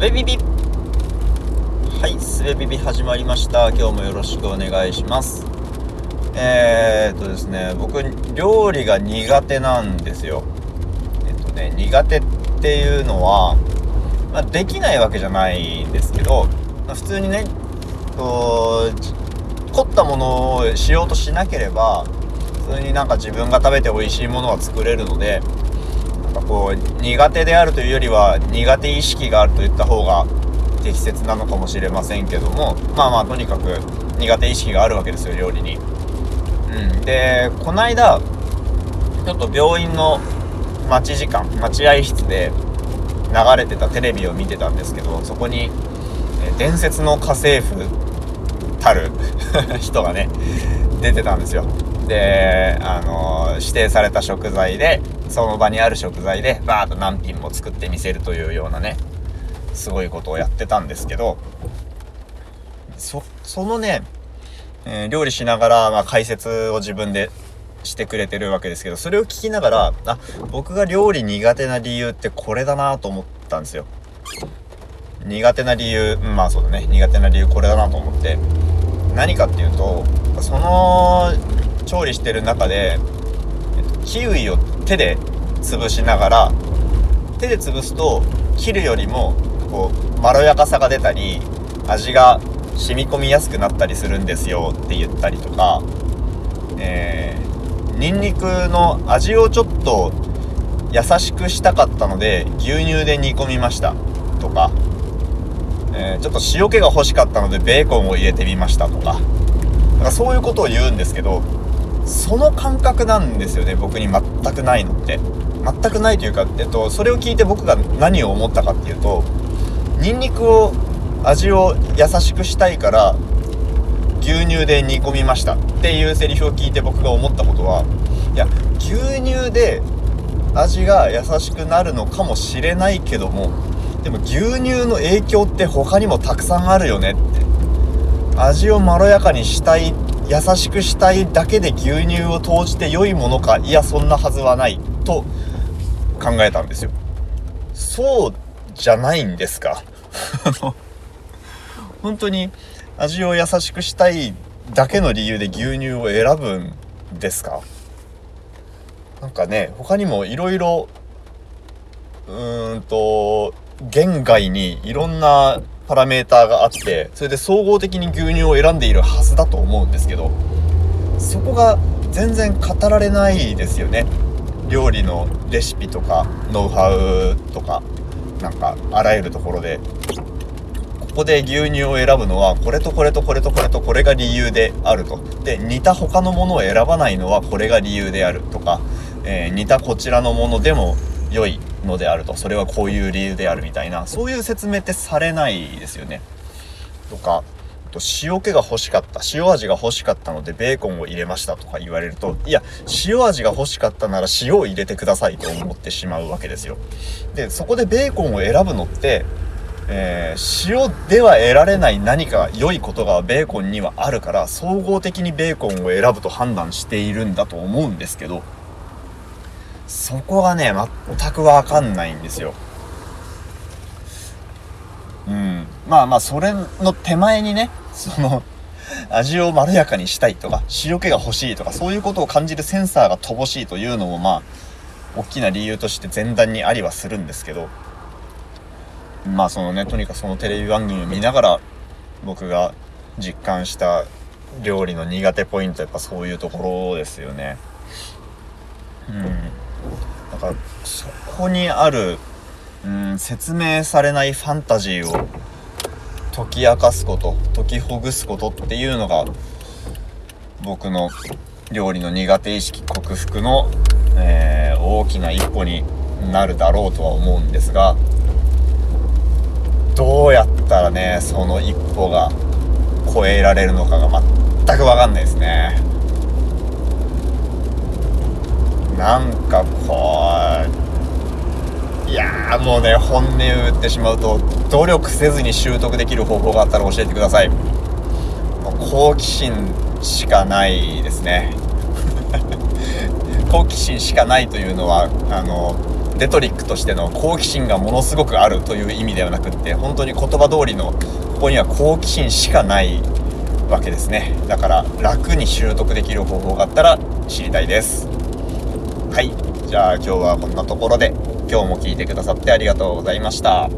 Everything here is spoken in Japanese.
べビビ。はいすべビビ始まりました。今日もよろしくお願いします。えー、っとですね僕料理が苦手なんですよ。えっとね苦手っていうのは、まあ、できないわけじゃないんですけど、まあ、普通にねこう凝ったものをしようとしなければ普通になんか自分が食べて美味しいものは作れるのでこう苦手であるというよりは苦手意識があるといった方が適切なのかもしれませんけどもまあまあとにかく苦手意識があるわけですよ料理に。うん、でこの間ちょっと病院の待ち時間待合室で流れてたテレビを見てたんですけどそこに伝説の家政婦たる 人がね出てたんですよであの指定された食材でその場にある食材でバーッと何品も作ってみせるというようなねすごいことをやってたんですけどそそのね、えー、料理しながら、まあ、解説を自分でしてくれてるわけですけどそれを聞きながらあ僕が料理苦手な理由ってこれだなと思ったんですよ。苦手な理由まあそうだね。苦手な理由これだなと思って。何かっていうとその調理してる中でキウイを手で潰しながら手で潰すと切るよりもこうまろやかさが出たり味が染み込みやすくなったりするんですよって言ったりとか、えー、ニンニクの味をちょっと優しくしたかったので牛乳で煮込みましたとか、え、ちょっと塩気が欲しかったのでベーコンを入れてみましたとかなんかそういうことを言うんですけどその感覚なんですよね僕に全くないのって。全くないというか、えっと、それを聞いて僕が何を思ったかっていうとニンニクを味を優しくしたいから牛乳で煮込みましたっていうセリフを聞いて僕が思ったことはいや牛乳で味が優しくなるのかもしれないけどもでも牛乳の影響って他にもたくさんあるよねって。味をまろやかにしたい優しくしたいだけで牛乳を投じて良いものかいやそんなはずはないと考えたんですよ。そうじゃないんですか？本当に味を優しくしたいだけの理由で牛乳を選ぶんですか？なんかね他にもいろいろうーんと言外にいろんなパラメーターがあってそれで総合的に牛乳を選んでいるはずだと思うんですけどそこが全然語られないですよね。料理のレシピとかノウハウとかなんかあらゆるところで。ここで牛乳を選ぶのはこれとこれとこれとこれとこれが理由であると。で似た他のものを選ばないのはこれが理由であるとか、えー、似たこちらのものでも良いのであると。それはこういう理由であるみたいな。そういう説明ってされないですよね。とかと塩気が欲しかった。塩味が欲しかったのでベーコンを入れましたとか言われるといや塩味が欲しかったなら塩を入れてくださいと思ってしまうわけですよ。でそこでベーコンを選ぶのって、えー、塩では得られない何か良いことがベーコンにはあるから総合的にベーコンを選ぶと判断しているんだと思うんですけどそこがね、全くわかんないんですよ。うん。まあまあ、それの手前にね、その、味をまろやかにしたいとか、塩気が欲しいとか、そういうことを感じるセンサーが乏しいというのも、まあ、大きな理由として前段にありはするんですけど、まあそのね、とにかくそのテレビ番組を見ながら、僕が実感した料理の苦手ポイントやっぱそういうところですよね。うん。だからそこにある、うん、説明されないファンタジーを解き明かすこと解きほぐすことっていうのが僕の料理の苦手意識克服の、えー、大きな一歩になるだろうとは思うんですがどうやったらねその一歩が超えられるのかが全く分かんないですね。なんかこういやもうね本音を言ってしまうと努力せずに習得できる方法があったら教えてください。好奇心しかないですね。好奇心しかないというのはあのデトリックとしての好奇心がものすごくあるという意味ではなくって本当に言葉通りのここには好奇心しかないわけですね。だから楽に習得できる方法があったら知りたいです。はい。じゃあ今日はこんなところで、今日も聞いてくださってありがとうございました。